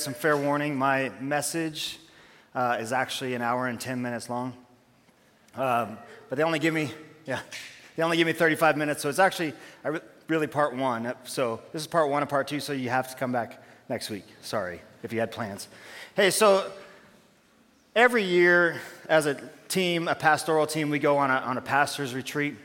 As some fair warning, my message uh, is actually an hour and 10 minutes long. Um, but they only give me, yeah, they only give me 35 minutes, so it's actually really part one. So this is part one and part two, so you have to come back next week. Sorry if you had plans. Hey, so every year as a team, a pastoral team, we go on a, on a pastor's retreat.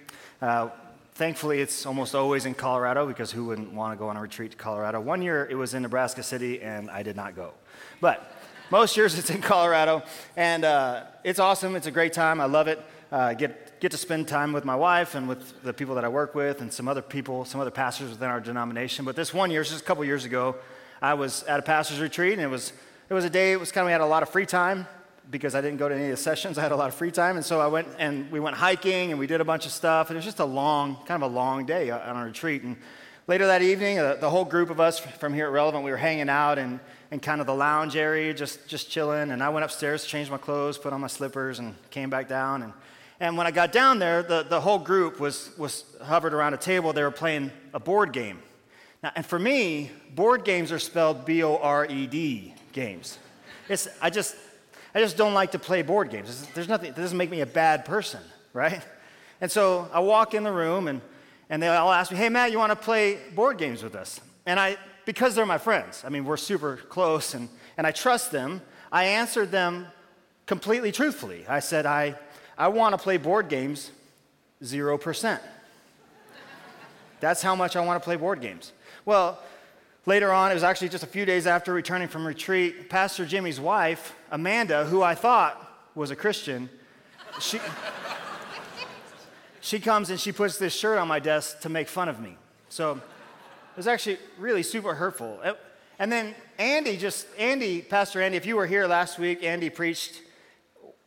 Uh, Thankfully, it's almost always in Colorado because who wouldn't want to go on a retreat to Colorado? One year it was in Nebraska City and I did not go. But most years it's in Colorado and uh, it's awesome. It's a great time. I love it. Uh, get, get to spend time with my wife and with the people that I work with and some other people, some other pastors within our denomination. But this one year, just a couple years ago, I was at a pastor's retreat and it was, it was a day, it was kind of, we had a lot of free time because I didn't go to any of the sessions. I had a lot of free time. And so I went and we went hiking and we did a bunch of stuff. And it was just a long, kind of a long day on a retreat. And later that evening, uh, the whole group of us from here at Relevant, we were hanging out in, in kind of the lounge area, just, just chilling. And I went upstairs, changed my clothes, put on my slippers, and came back down. And, and when I got down there, the, the whole group was, was hovered around a table. They were playing a board game. Now, and for me, board games are spelled B O R E D games. It's, I just, I just don't like to play board games. There's nothing, it doesn't make me a bad person, right? And so I walk in the room and, and they all ask me, hey, Matt, you want to play board games with us? And I, because they're my friends, I mean, we're super close and, and I trust them, I answered them completely truthfully. I said, I, I want to play board games 0%. That's how much I want to play board games. Well, Later on, it was actually just a few days after returning from retreat, Pastor Jimmy's wife, Amanda, who I thought was a Christian, she, she comes and she puts this shirt on my desk to make fun of me. So it was actually really super hurtful. And then Andy just, Andy, Pastor Andy, if you were here last week, Andy preached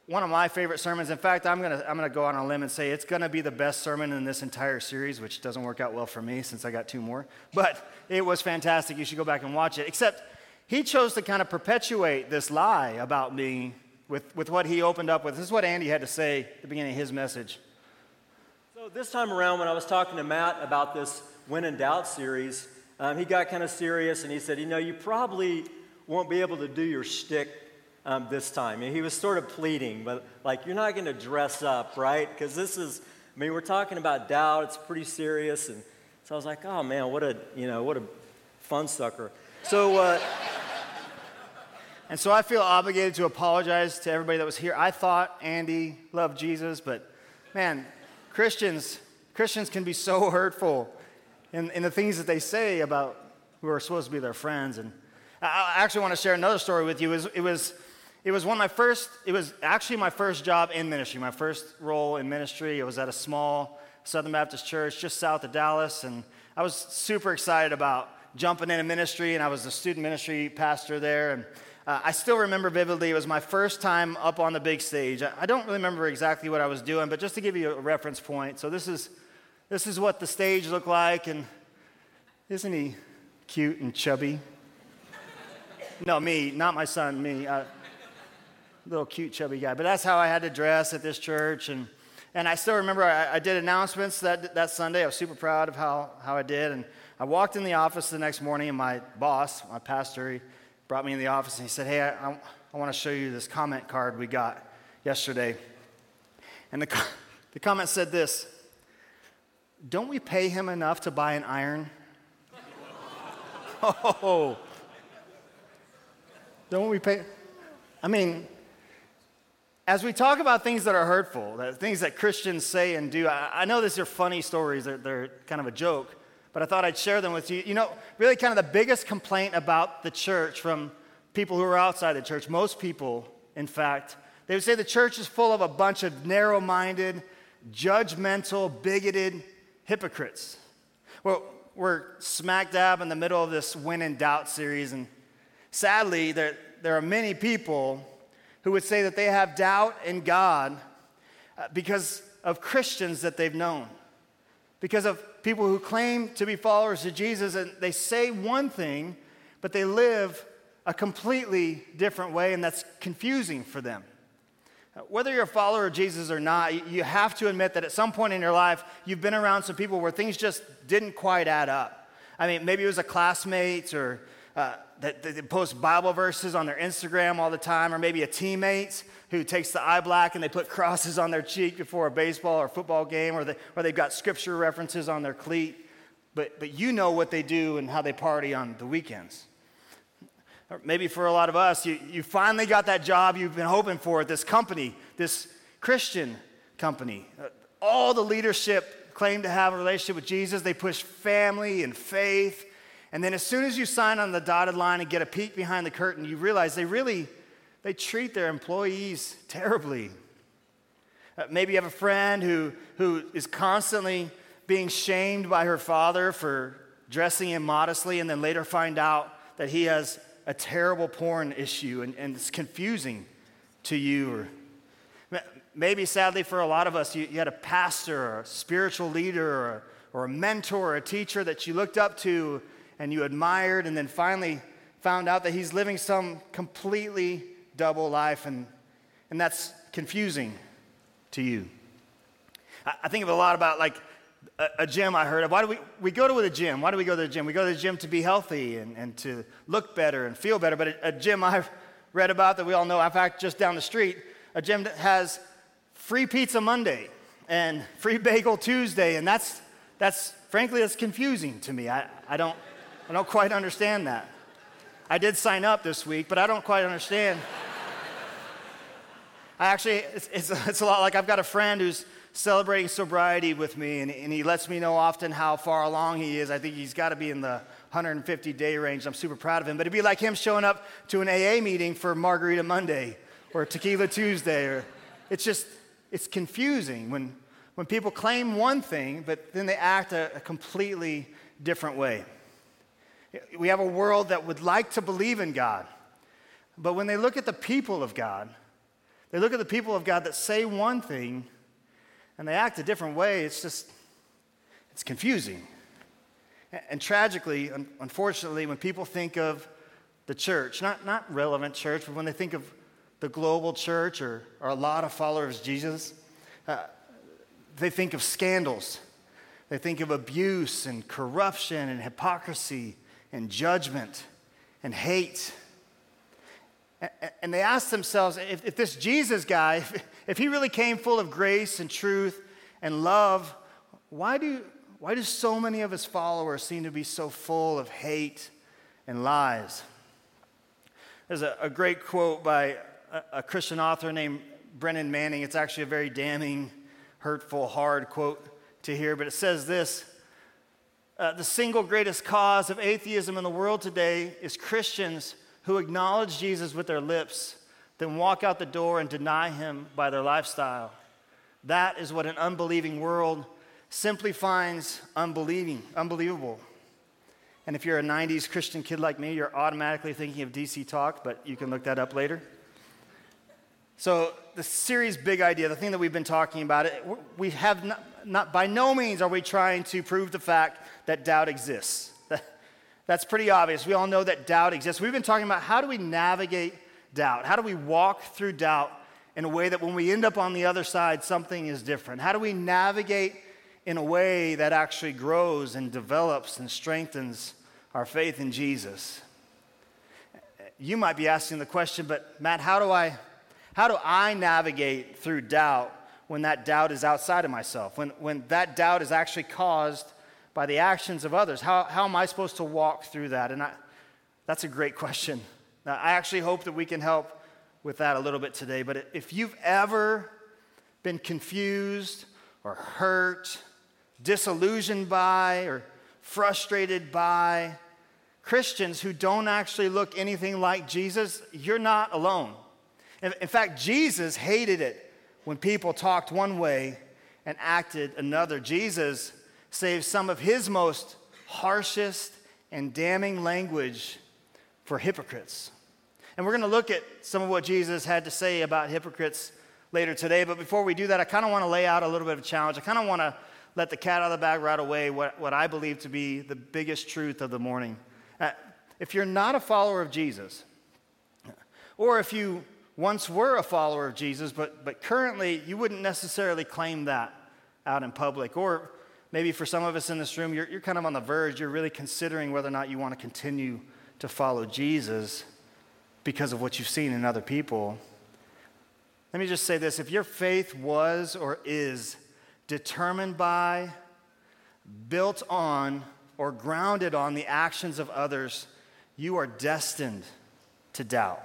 one of my favorite sermons. In fact, I'm going to I'm to go on a limb and say it's going to be the best sermon in this entire series, which doesn't work out well for me since I got two more. But it was fantastic. You should go back and watch it. Except he chose to kind of perpetuate this lie about me with, with what he opened up with. This is what Andy had to say at the beginning of his message. So, this time around, when I was talking to Matt about this When in Doubt series, um, he got kind of serious and he said, You know, you probably won't be able to do your shtick um, this time. And he was sort of pleading, but like, you're not going to dress up, right? Because this is, I mean, we're talking about doubt. It's pretty serious. And so I was like, oh man, what a, you know, what a fun sucker. So, uh, and so I feel obligated to apologize to everybody that was here. I thought Andy loved Jesus, but man, Christians, Christians can be so hurtful in, in the things that they say about who are supposed to be their friends. And I actually want to share another story with you. It was, it was it was one of my first, it was actually my first job in ministry, my first role in ministry. It was at a small Southern Baptist church just south of Dallas. And I was super excited about jumping into ministry, and I was a student ministry pastor there. And uh, I still remember vividly, it was my first time up on the big stage. I, I don't really remember exactly what I was doing, but just to give you a reference point. So this is, this is what the stage looked like, and isn't he cute and chubby? no, me, not my son, me. Uh, little cute chubby guy. But that's how I had to dress at this church. And, and I still remember I, I, did announcements that, that Sunday. I was super proud of how, how I did. And I walked in the office the next morning, and my boss, my pastor, he brought me in the office and he said, Hey, I, I, I want to show you this comment card we got yesterday. And the, the comment said this Don't we pay him enough to buy an iron? oh, don't we pay? I mean, as we talk about things that are hurtful, that things that Christians say and do, I, I know these are funny stories, they're, they're kind of a joke, but I thought I'd share them with you. You know, really, kind of the biggest complaint about the church from people who are outside the church, most people, in fact, they would say the church is full of a bunch of narrow minded, judgmental, bigoted hypocrites. Well, we're smack dab in the middle of this When in Doubt series, and sadly, there, there are many people who would say that they have doubt in God uh, because of Christians that they've known, because of people who claim to be followers of Jesus and they say one thing, but they live a completely different way, and that's confusing for them. Uh, whether you're a follower of Jesus or not, you have to admit that at some point in your life, you've been around some people where things just didn't quite add up. I mean, maybe it was a classmate or uh, that, that post Bible verses on their Instagram all the time, or maybe a teammate who takes the eye black and they put crosses on their cheek before a baseball or football game, or, they, or they've got scripture references on their cleat. But, but you know what they do and how they party on the weekends. Or maybe for a lot of us, you, you finally got that job you've been hoping for at this company, this Christian company. Uh, all the leadership claim to have a relationship with Jesus. They push family and faith. And then as soon as you sign on the dotted line and get a peek behind the curtain, you realize they really they treat their employees terribly. Uh, maybe you have a friend who, who is constantly being shamed by her father for dressing immodestly and then later find out that he has a terrible porn issue and, and it's confusing to you. Or maybe, sadly, for a lot of us, you, you had a pastor or a spiritual leader or, or a mentor or a teacher that you looked up to and you admired, and then finally found out that he's living some completely double life, and, and that's confusing to you. I, I think of a lot about like a, a, gym I heard of. Why do we, we go to the gym? Why do we go to the gym? We go to the gym to be healthy and, and to look better and feel better. But a, a gym I've read about that we all know, in fact, just down the street, a gym that has free pizza Monday and free bagel Tuesday, and that's, that's frankly, that's confusing to me. I, I, don't, I don't quite understand that. I did sign up this week, but I don't quite understand. I actually, it's, it's, it's, a lot like I've got a friend who's celebrating sobriety with me, and, and he lets me know often how far along he is. I think he's got to be in the 150 day range. I'm super proud of him. But it'd be like him showing up to an AA meeting for Margarita Monday or Tequila Tuesday. Or, it's just, it's confusing when, when people claim one thing, but then they act a, a completely different way. We have a world that would like to believe in God, but when they look at the people of God, they look at the people of God that say one thing and they act a different way. It's just, it's confusing. And tragically, unfortunately, when people think of the church, not, not relevant church, but when they think of the global church or, or a lot of followers of Jesus, uh, they think of scandals. They think of abuse and corruption and hypocrisy and judgment and hate. And they ask themselves if, if this Jesus guy, if, if, he really came full of grace and truth and love, why do, why do so many of his followers seem to be so full of hate and lies? There's a, a great quote by a, a Christian author named Brennan Manning. It's actually a very damning, hurtful, hard quote to hear, but it says this uh, The single greatest cause of atheism in the world today is Christians who acknowledge Jesus with their lips, then walk out the door and deny him by their lifestyle. That is what an unbelieving world simply finds unbelieving, unbelievable. And if you're a 90s Christian kid like me, you're automatically thinking of DC Talk, but you can look that up later. So, the series Big Idea, the thing that we've been talking about, it, we have not, not, by no means are we trying to prove the fact that doubt exists. That's pretty obvious. We all know that doubt exists. We've been talking about how do we navigate doubt? How do we walk through doubt in a way that when we end up on the other side, something is different? How do we navigate in a way that actually grows and develops and strengthens our faith in Jesus? You might be asking the question, but Matt, how do I how do I navigate through doubt when that doubt is outside of myself? When when that doubt is actually caused by the actions of others. How, how am I supposed to walk through that? And I, that's a great question. Now, I actually hope that we can help with that a little bit today. But if you've ever been confused or hurt, disillusioned by, or frustrated by Christians who don't actually look anything like Jesus, you're not alone. In, fact, Jesus hated it when people talked one way and acted another. Jesus saved some of his most harshest and damning language for hypocrites. And we're going to look at some of what Jesus had to say about hypocrites later today. But before we do that, I kind of want to lay out a little bit of a challenge. I kind of want to let the cat out of the bag right away what, what I believe to be the biggest truth of the morning. Uh, if you're not a follower of Jesus, or if you once were a follower of Jesus, but, but currently you wouldn't necessarily claim that out in public, or maybe for some of us in this room, you're, you're kind of on the verge, you're really considering whether or not you want to continue to follow Jesus because of what you've seen in other people. Let me just say this if your faith was or is determined by, built on, or grounded on the actions of others, you are destined to doubt.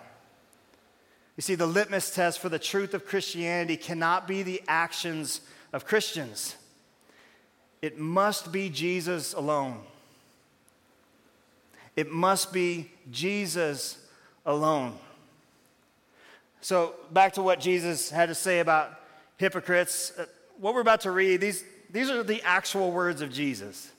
You see, the litmus test for the truth of Christianity cannot be the actions of Christians, it must be Jesus alone. It must be Jesus alone. So, back to what Jesus had to say about hypocrites. Uh, what we're about to read, these, these are the actual words of Jesus.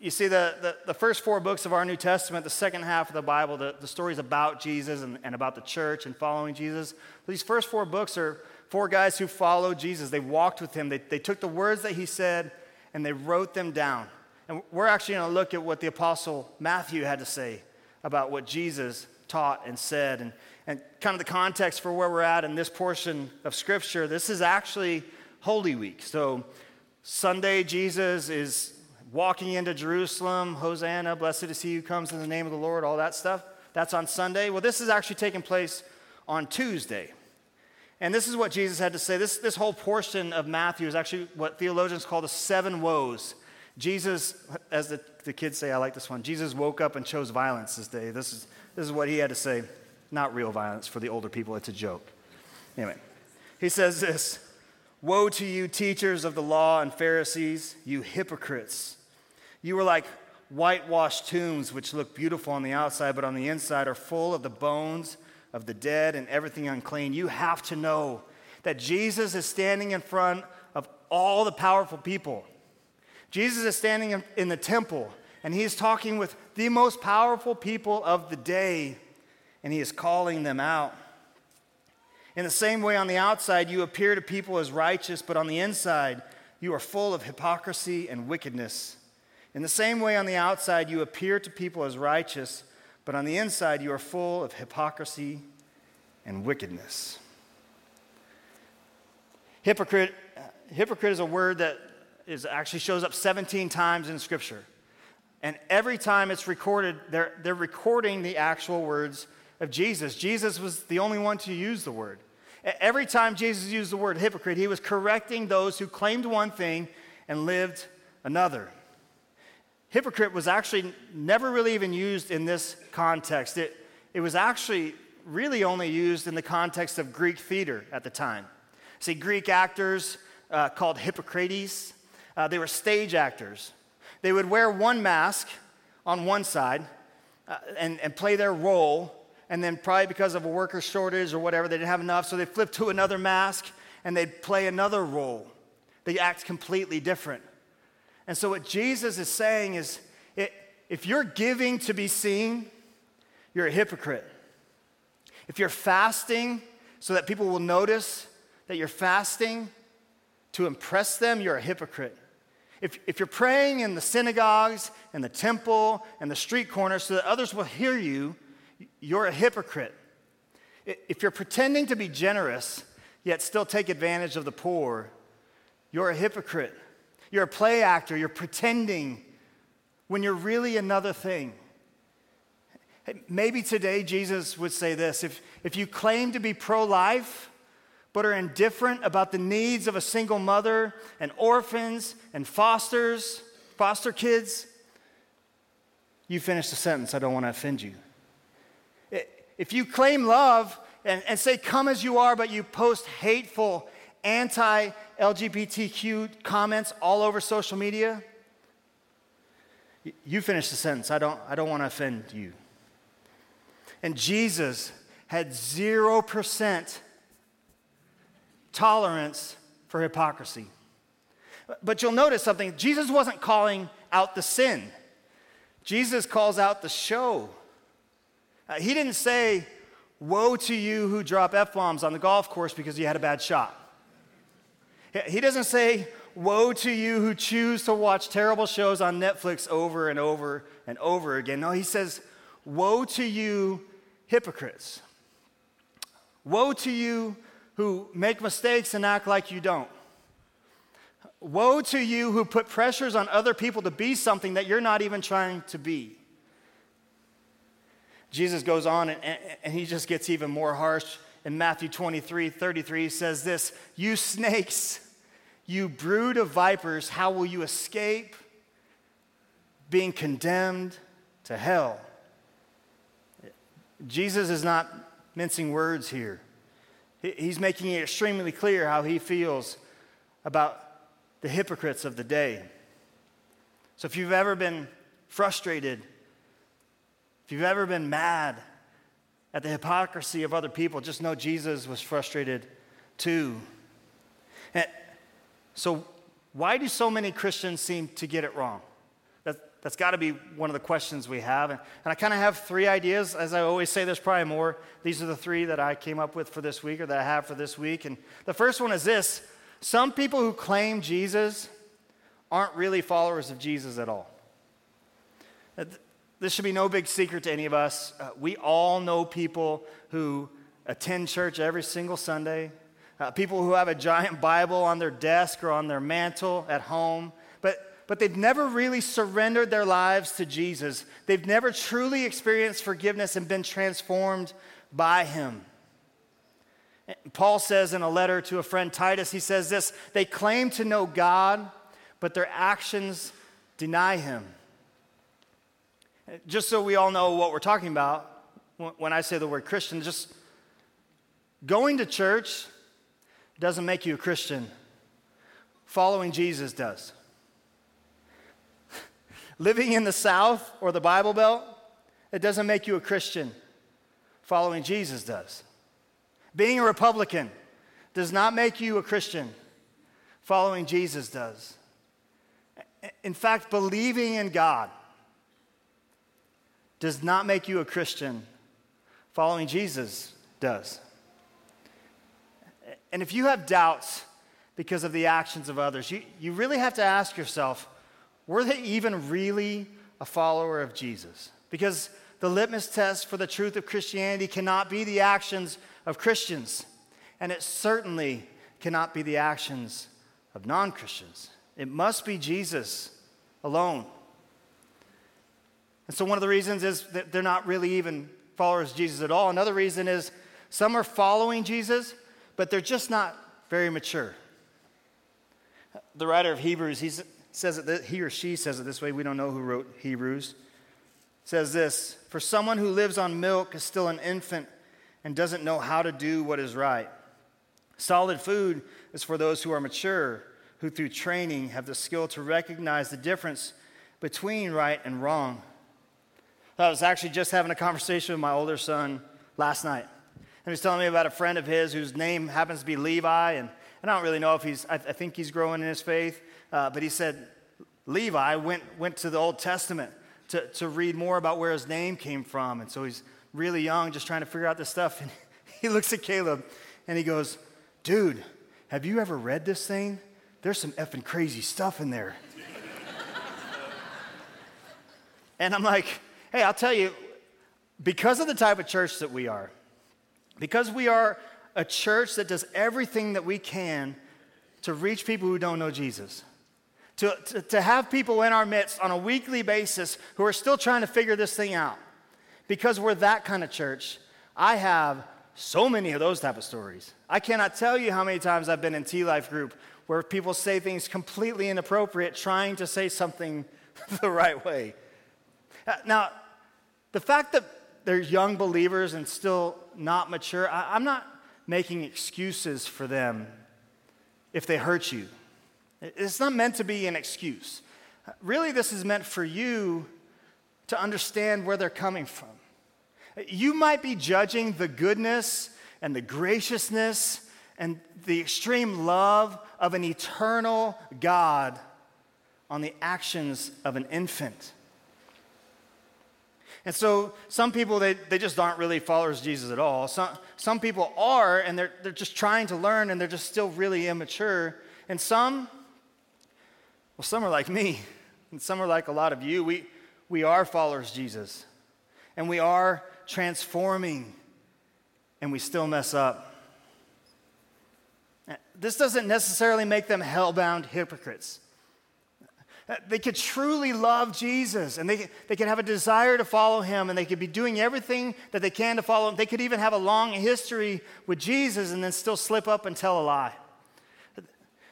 You see, the, the, the, first four books of our New Testament, the second half of the Bible, the, the stories about Jesus and, and about the church and following Jesus, these first four books are four guys who followed Jesus. They walked with him, they, they took the words that he said and they wrote them down. And we're actually going to look at what the Apostle Matthew had to say about what Jesus taught and said and, and kind of the context for where we're at in this portion of Scripture. This is actually Holy Week. So, Sunday, Jesus is walking into Jerusalem, Hosanna, blessed is he who comes in the name of the Lord, all that stuff. That's on Sunday. Well, this is actually taking place on Tuesday. And this is what Jesus had to say. This, this whole portion of Matthew is actually what theologians call the seven woes. Jesus, as the, the kids say, I like this one, Jesus woke up and chose violence this day. This is, this is what he had to say. Not real violence for the older people, it's a joke. Anyway, he says this Woe to you, teachers of the law and Pharisees, you hypocrites! You are like whitewashed tombs, which look beautiful on the outside, but on the inside are full of the bones of the dead and everything unclean. You have to know that Jesus is standing in front of all the powerful people. Jesus is standing in the temple, and he is talking with the most powerful people of the day, and he is calling them out. In the same way, on the outside, you appear to people as righteous, but on the inside, you are full of hypocrisy and wickedness. In the same way, on the outside, you appear to people as righteous, but on the inside, you are full of hypocrisy and wickedness. Hypocrite, hypocrite is a word that is, actually shows up 17 times in Scripture. And every time it's recorded, they're, they're recording the actual words of Jesus. Jesus was the only one to use the word. Every time Jesus used the word hypocrite, he was correcting those who claimed one thing and lived another. Hypocrite was actually never really even used in this context. It, it was actually really only used in the context of Greek theater at the time. See, Greek actors uh, called Hippocrates, uh, they were stage actors. They would wear one mask on one side uh, and, and play their role, and then probably because of a worker shortage or whatever, they didn't have enough, so they flip to another mask and they'd play another role. They act completely different. And so, what Jesus is saying is it, if you're giving to be seen, you're a hypocrite. If you're fasting so that people will notice that you're fasting to impress them, you're a hypocrite. If, if you're praying in the synagogues and the temple and the street corners so that others will hear you, you're a hypocrite. If you're pretending to be generous, yet still take advantage of the poor, you're a hypocrite. You're a play actor, you're pretending when you're really another thing. Maybe today Jesus would say this if, if you claim to be pro life, but are indifferent about the needs of a single mother and orphans and fosters, foster kids, you finish the sentence. I don't want to offend you. If you claim love and, and say, come as you are, but you post hateful, anti LGBTQ comments all over social media, you finish the sentence. I don't, I don't want to offend you. And Jesus had 0% tolerance for hypocrisy. But you'll notice something Jesus wasn't calling out the sin, Jesus calls out the show. Uh, he didn't say, Woe to you who drop F bombs on the golf course because you had a bad shot. He doesn't say, Woe to you who choose to watch terrible shows on Netflix over and over and over again. No, he says, Woe to you, hypocrites. Woe to you who make mistakes and act like you don't. Woe to you who put pressures on other people to be something that you're not even trying to be. Jesus goes on and, and, and he just gets even more harsh. In Matthew 23 33, he says this You snakes, you brood of vipers, how will you escape being condemned to hell? Jesus is not mincing words here. He's making it extremely clear how he feels about the hypocrites of the day. So if you've ever been frustrated, if you've ever been mad at the hypocrisy of other people, just know Jesus was frustrated too. And so, why do so many Christians seem to get it wrong? That, that's got to be one of the questions we have. And, and I kind of have three ideas. As I always say, there's probably more. These are the three that I came up with for this week or that I have for this week. And the first one is this some people who claim Jesus aren't really followers of Jesus at all. This should be no big secret to any of us. Uh, we all know people who attend church every single Sunday, uh, people who have a giant Bible on their desk or on their mantle at home, but, but they've never really surrendered their lives to Jesus. They've never truly experienced forgiveness and been transformed by Him. Paul says in a letter to a friend Titus, he says this they claim to know God, but their actions deny Him. Just so we all know what we're talking about, when I say the word Christian, just going to church doesn't make you a Christian. Following Jesus does. Living in the South or the Bible Belt, it doesn't make you a Christian. Following Jesus does. Being a Republican does not make you a Christian. Following Jesus does. In fact, believing in God does not make you a Christian. Following Jesus does. And if you have doubts because of the actions of others, you, you really have to ask yourself were they even really a follower of Jesus? Because the litmus test for the truth of Christianity cannot be the actions of Christians, and it certainly cannot be the actions of non Christians. It must be Jesus alone. And so, one of the reasons is that they're not really even followers of Jesus at all. Another reason is some are following Jesus, but they're just not very mature. The writer of Hebrews, he says it, he or she says it this way. We don't know who wrote Hebrews. Says this For someone who lives on milk is still an infant and doesn't know how to do what is right. Solid food is for those who are mature, who through training have the skill to recognize the difference between right and wrong. I was actually just having a conversation with my older son last night. And he was telling me about a friend of his whose name happens to be Levi. And, and I don't really know if he's, I, I think he's growing in his faith. Uh, but he said Levi went, went to the Old Testament to, to read more about where his name came from. And so he's really young, just trying to figure out this stuff. And he looks at Caleb and he goes, Dude, have you ever read this thing? There's some effing crazy stuff in there. and I'm like, Hey, I'll tell you, because of the type of church that we are, because we are a church that does everything that we can to reach people who don't know Jesus, to, to, to, have people in our midst on a weekly basis who are still trying to figure this thing out, because we're that kind of church, I have so many of those type of stories. I cannot tell you how many times I've been in T Life group where people say things completely inappropriate, trying to say something the right way. Now, the fact that they're young believers and still not mature, I, I'm not making excuses for them if they hurt you. It's not meant to be an excuse. Really, this is meant for you to understand where they're coming from. You might be judging the goodness and the graciousness and the extreme love of an eternal God on the actions of an infant. And so some people, they, they just aren't really followers of Jesus at all. Some, some people are, and they're, they're just trying to learn, and they're just still really immature. And some, well, some are like me, and some are like a lot of you. We, we are followers of Jesus, and we are transforming, and we still mess up. This doesn't necessarily make them hell-bound hypocrites. They could truly love Jesus and they, they could have a desire to follow him and they could be doing everything that they can to follow him. They could even have a long history with Jesus and then still slip up and tell a lie.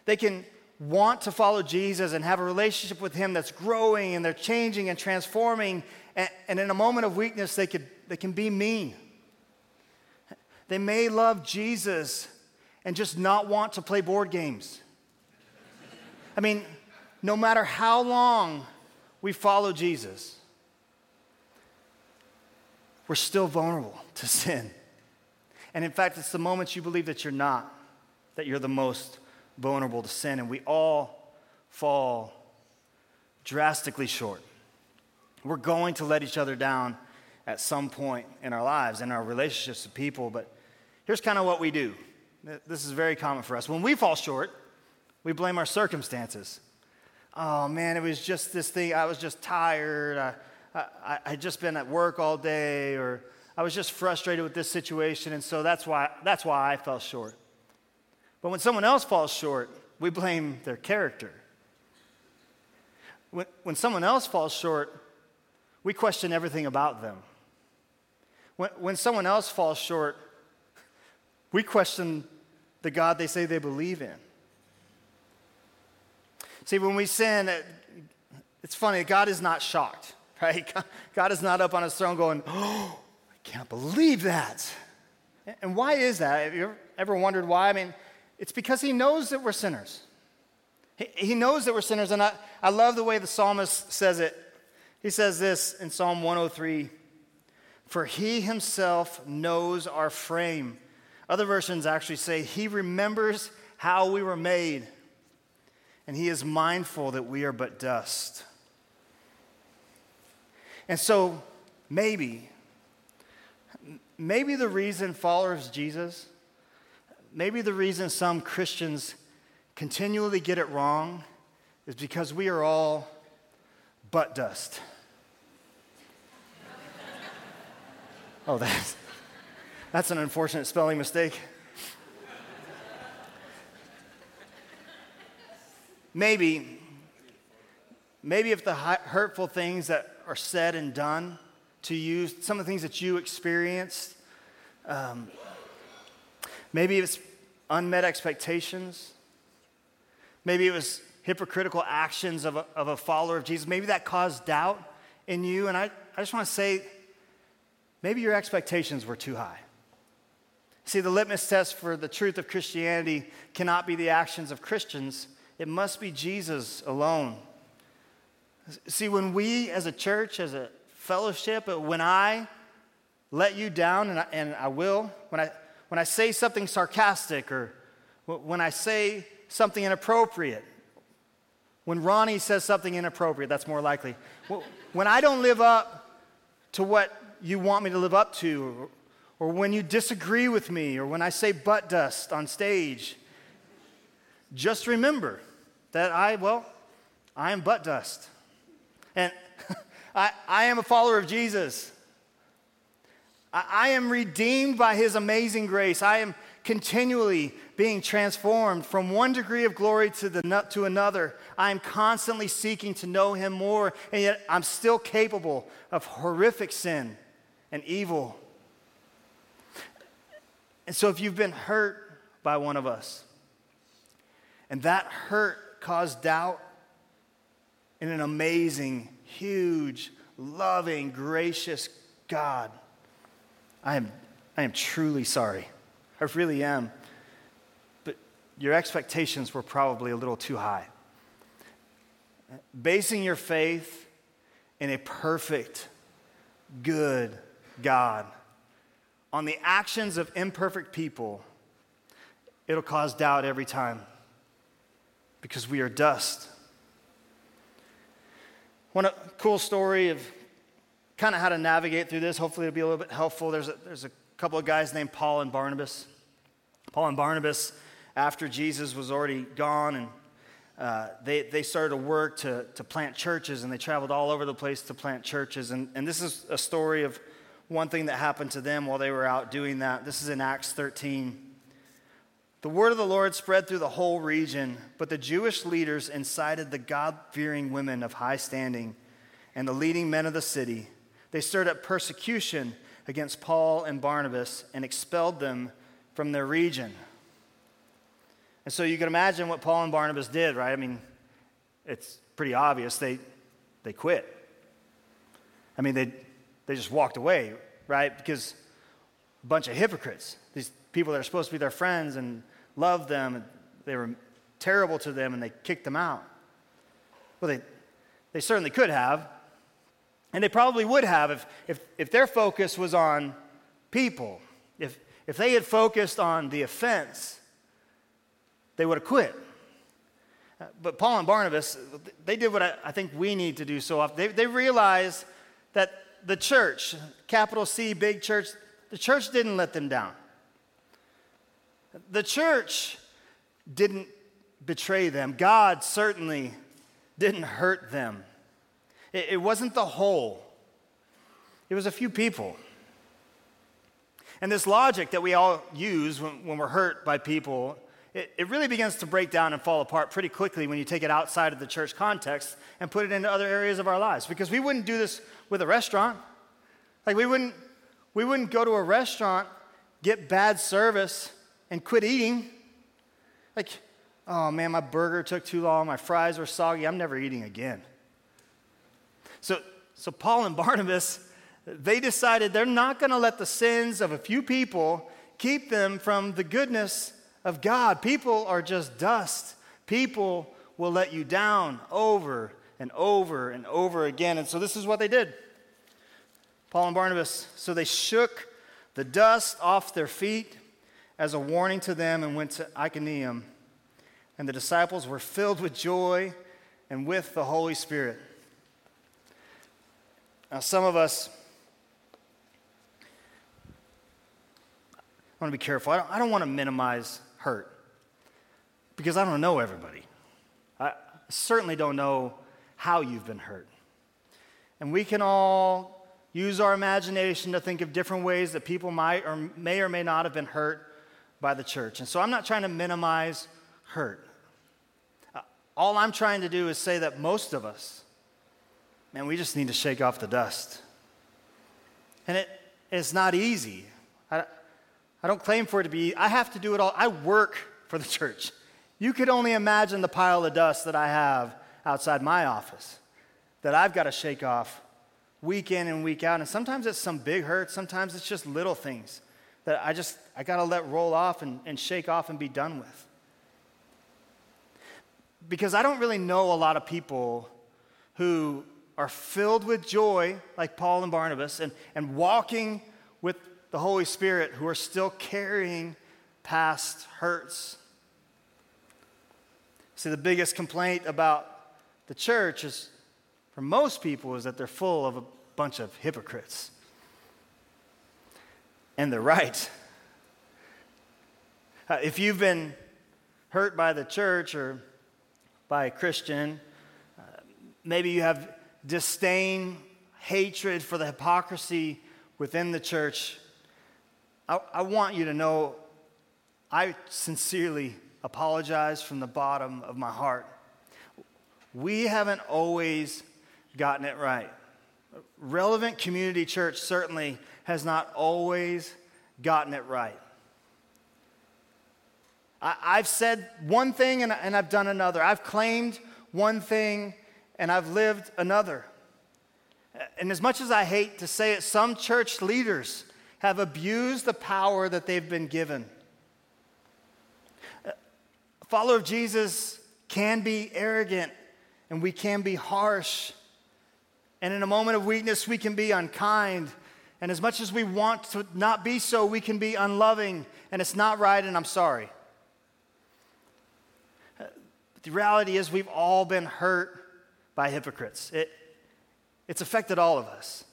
They can want to follow Jesus and have a relationship with him that's growing and they're changing and transforming. And, and in a moment of weakness, they, could, they can be mean. They may love Jesus and just not want to play board games. I mean, no matter how long we follow Jesus, we're still vulnerable to sin. And in fact, it's the moments you believe that you're not that you're the most vulnerable to sin. And we all fall drastically short. We're going to let each other down at some point in our lives, in our relationships with people. But here's kind of what we do this is very common for us. When we fall short, we blame our circumstances oh man, it was just this thing, I was just tired, I, I, I just been at work all day, or I was just frustrated with this situation, and so that's why, that's why I fell short. But when someone else falls short, we blame their character. When, when someone else falls short, we question everything about them. When, when someone else falls short, we question the God they say they believe in. See, when we sin, it's funny, God is not shocked, right? God is not up on his throne going, oh, I can't believe that. And why is that? Have you ever wondered why? I mean, it's because he knows that we're sinners. He, knows that we're sinners. And I, I love the way the psalmist says it. He says this in Psalm 103 For he himself knows our frame. Other versions actually say, He remembers how we were made and he is mindful that we are but dust. And so, maybe, maybe the reason followers Jesus, maybe the reason some Christians continually get it wrong is because we are all but dust. oh, that's, that's an unfortunate spelling mistake. Maybe, maybe if the hurtful things that are said and done to you, some of the things that you experienced, um, maybe it's unmet expectations, maybe it was hypocritical actions of a, of a follower of Jesus, maybe that caused doubt in you. And I, I just want to say, maybe your expectations were too high. See, the litmus test for the truth of Christianity cannot be the actions of Christians, it must be Jesus alone. See, when we as a church, as a fellowship, uh, when I let you down, and I, and I will, when I, when I say something sarcastic or when I say something inappropriate, when Ronnie says something inappropriate, that's more likely. When I don't live up to what you want me to live up to, or when you disagree with me, or when I say butt dust on stage, just remember that I, well, I am but dust. And I, I am a follower of Jesus. I, I am redeemed by his amazing grace. I am continually being transformed from one degree of glory to, the, to another. I am constantly seeking to know him more, and yet I'm still capable of horrific sin and evil. And so, if you've been hurt by one of us, and that hurt caused doubt in an amazing, huge, loving, gracious God, I am, I am truly sorry. I really am. But your expectations were probably a little too high. Basing your faith in a perfect, good God on the actions of imperfect people, it'll cause doubt every time because we are dust. One cool story of kind of how to navigate through this. Hopefully, it'll be a little bit helpful. There's a, there's a couple of guys named Paul and Barnabas. Paul and Barnabas, after Jesus was already gone, and uh, they, they started to work to, to plant churches, and they traveled all over the place to plant churches. And, and this is a story of one thing that happened to them while they were out doing that. This is in Acts 13. The word of the Lord spread through the whole region, but the Jewish leaders incited the God fearing women of high standing and the leading men of the city. They stirred up persecution against Paul and Barnabas and expelled them from their region. And so you can imagine what Paul and Barnabas did, right? I mean, it's pretty obvious. They, they quit. I mean, they, they just walked away, right? Because a bunch of hypocrites, these people that are supposed to be their friends and love them, and they were terrible to them and they kicked them out. Well, they, they certainly could have. And they probably would have if, if, if their focus was on people. If, if they had focused on the offense, they would have quit. But Paul and Barnabas, they did what I, I think we need to do so often. They, they realized that the church, capital C, big church, the church didn't let them down. The church didn't betray them. God certainly didn't hurt them. It, it wasn't the whole, it was a few people. And this logic that we all use when, when we're hurt by people it, it really begins to break down and fall apart pretty quickly when you take it outside of the church context and put it into other areas of our lives. Because we wouldn't do this with a restaurant. Like, we wouldn't, we wouldn't go to a restaurant, get bad service, and quit eating. Like, oh man, my burger took too long, my fries were soggy, I'm never eating again. So, so Paul and Barnabas, they decided they're not going to let the sins of a few people keep them from the goodness of God. People are just dust. People will let you down over and over and over again. And so this is what they did. Paul and Barnabas, so they shook the dust off their feet as a warning to them and went to Iconium. And the disciples were filled with joy and with the Holy Spirit. Now, some of us, I want to be careful. I don't, I don't want to minimize hurt because I don't know everybody. I certainly don't know how you've been hurt. And we can all use our imagination to think of different ways that people might or may or may not have been hurt by the church. And so I'm not trying to minimize hurt. Uh, all I'm trying to do is say that most of us, man, we just need to shake off the dust. And it, it's not easy. I, I don't claim for it to be, I have to do it all. I work for the church. You could only imagine the pile of dust that I have outside my office that I've got to shake off week in and week out. And sometimes it's some big hurt, sometimes it's just little things that I just, I got to let roll off and, and shake off and be done with. Because I don't really know a lot of people who are filled with joy, like Paul and Barnabas, and, and walking with the Holy Spirit who are still carrying past hurts. See, the biggest complaint about the church is, for most people, is that they're full of a bunch of hypocrites. And they're right. Uh, if you've been hurt by the church or by a Christian, uh, maybe you have disdain, hatred for the hypocrisy within the church I, I want you to know I sincerely apologize from the bottom of my heart. We haven't always gotten it right. Relevant Community Church certainly has not always gotten it right. I, have said one thing and, and I've done another. I've claimed one thing and I've lived another. And as much as I hate to say it, some church leaders have abused the power that they've been given. A follower of Jesus can be arrogant and we can be harsh. And in a moment of weakness, we can be unkind. And as much as we want to not be so, we can be unloving. And it's not right, and I'm sorry. The reality is, we've all been hurt by hypocrites. It, it's affected all of us.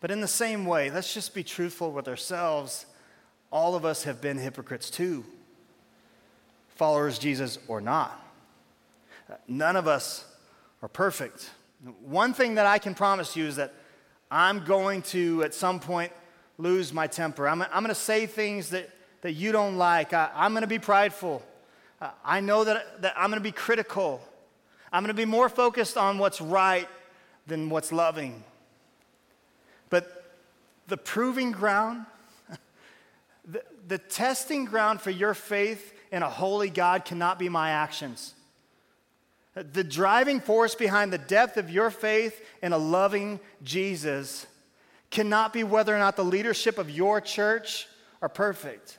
But in the same way, let's just be truthful with ourselves. All of us have been hypocrites too, followers Jesus or not. None of us are perfect. One thing that I can promise you is that I'm going to, at some point, lose my temper. I'm, I'm going to say things that that you don't like. I, am going to be prideful. Uh, I know that, that I'm going to be critical. I'm going to be more focused on what's right than what's loving. But the proving ground, the, the testing ground for your faith in a holy God cannot be my actions. The driving force behind the depth of your faith in a loving Jesus cannot be whether or not the leadership of your church are perfect.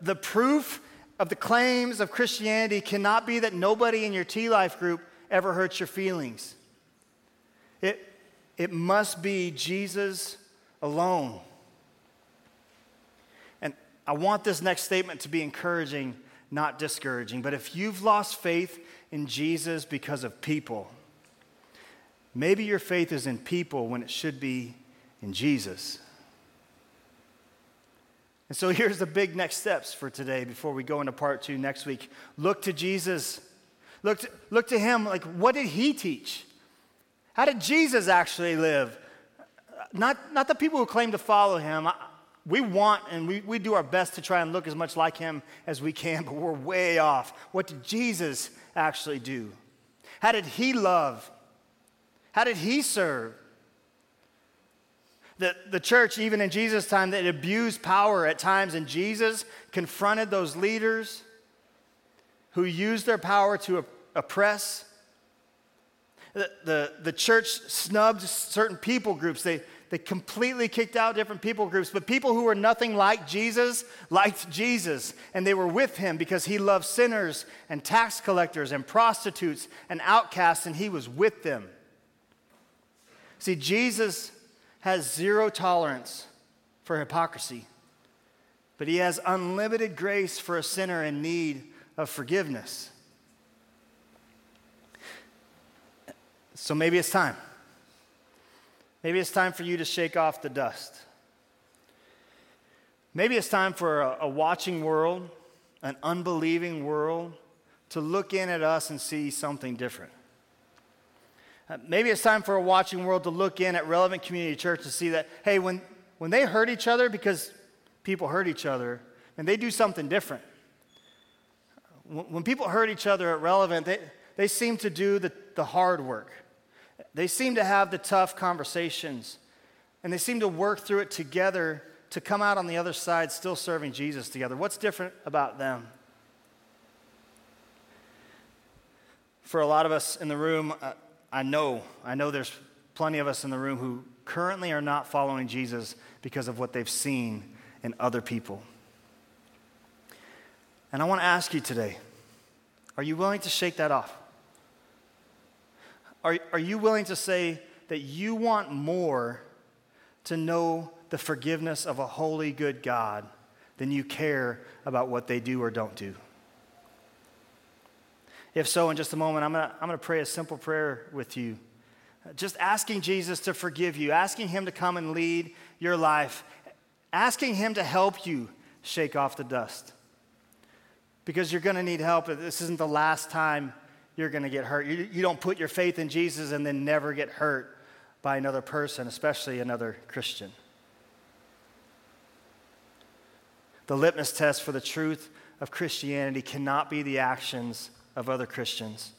The proof of the claims of Christianity cannot be that nobody in your T Life group ever hurts your feelings. It, it must be Jesus alone. And I want this next statement to be encouraging, not discouraging. But if you've lost faith in Jesus because of people, maybe your faith is in people when it should be in Jesus. And so here's the big next steps for today before we go into part two next week. Look to Jesus. Look to, look to him. Like, what did he teach? How did Jesus actually live? Not, not the people who claim to follow him. We want and we, we do our best to try and look as much like him as we can, but we're way off. What did Jesus actually do? How did he love? How did he serve? The, the church, even in Jesus' time, that abused power at times, and Jesus confronted those leaders who used their power to oppress. The, the, the church snubbed certain people groups. They, they completely kicked out different people groups, but people who were nothing like Jesus liked Jesus, and they were with him because he loved sinners and tax collectors and prostitutes and outcasts, and he was with them. See, Jesus has zero tolerance for hypocrisy, but he has unlimited grace for a sinner in need of forgiveness. So maybe it's time. Maybe it's time for you to shake off the dust. Maybe it's time for a, a, watching world, an unbelieving world, to look in at us and see something different. Uh, maybe it's time for a watching world to look in at relevant community church to see that, hey, when, when they hurt each other, because people hurt each other, and they do something different. When, when people hurt each other at relevant, they, they seem to do the, the hard work. They seem to have the tough conversations, and they seem to work through it together to come out on the other side still serving Jesus together. What's different about them? For a lot of us in the room, uh, I know, I know there's plenty of us in the room who currently are not following Jesus because of what they've seen in other people. And I want to ask you today are you willing to shake that off? Are, are you willing to say that you want more to know the forgiveness of a holy, good God than you care about what they do or don't do? If so, in just a moment, I'm going to I'm going to pray a simple prayer with you. Just asking Jesus to forgive you, asking Him to come and lead your life, asking Him to help you shake off the dust. Because you're going to need help. This isn't the last time you're going to get hurt. You, you don't put your faith in Jesus and then never get hurt by another person, especially another Christian. The litmus test for the truth of Christianity cannot be the actions of other Christians,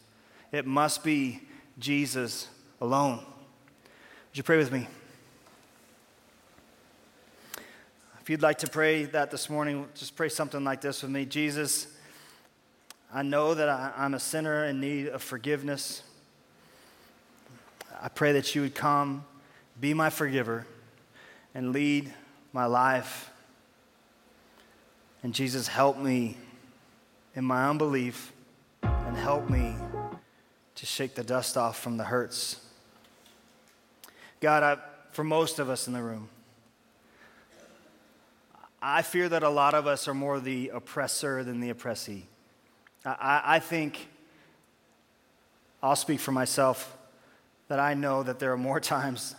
it must be Jesus alone. Would you pray with me? If you'd like to pray that this morning, just pray something like this with me Jesus. I know that I, am a sinner in need of forgiveness. I pray that you would come, be my forgiver, and lead my life. And Jesus, help me in my unbelief and help me to shake the dust off from the hurts. God, I, for most of us in the room, I fear that a lot of us are more the oppressor than the oppressee. I, I think, I'll speak for myself, that I know that there are more times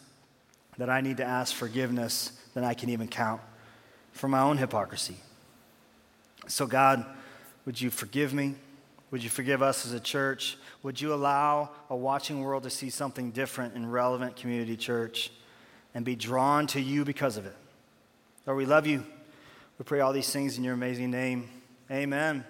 that I need to ask forgiveness than I can even count for my own hypocrisy. So, God, would you forgive me? Would you forgive us as a church? Would you allow a watching world to see something different in relevant community church and be drawn to you because of it? Lord, we love you. We pray all these things in your amazing name. Amen.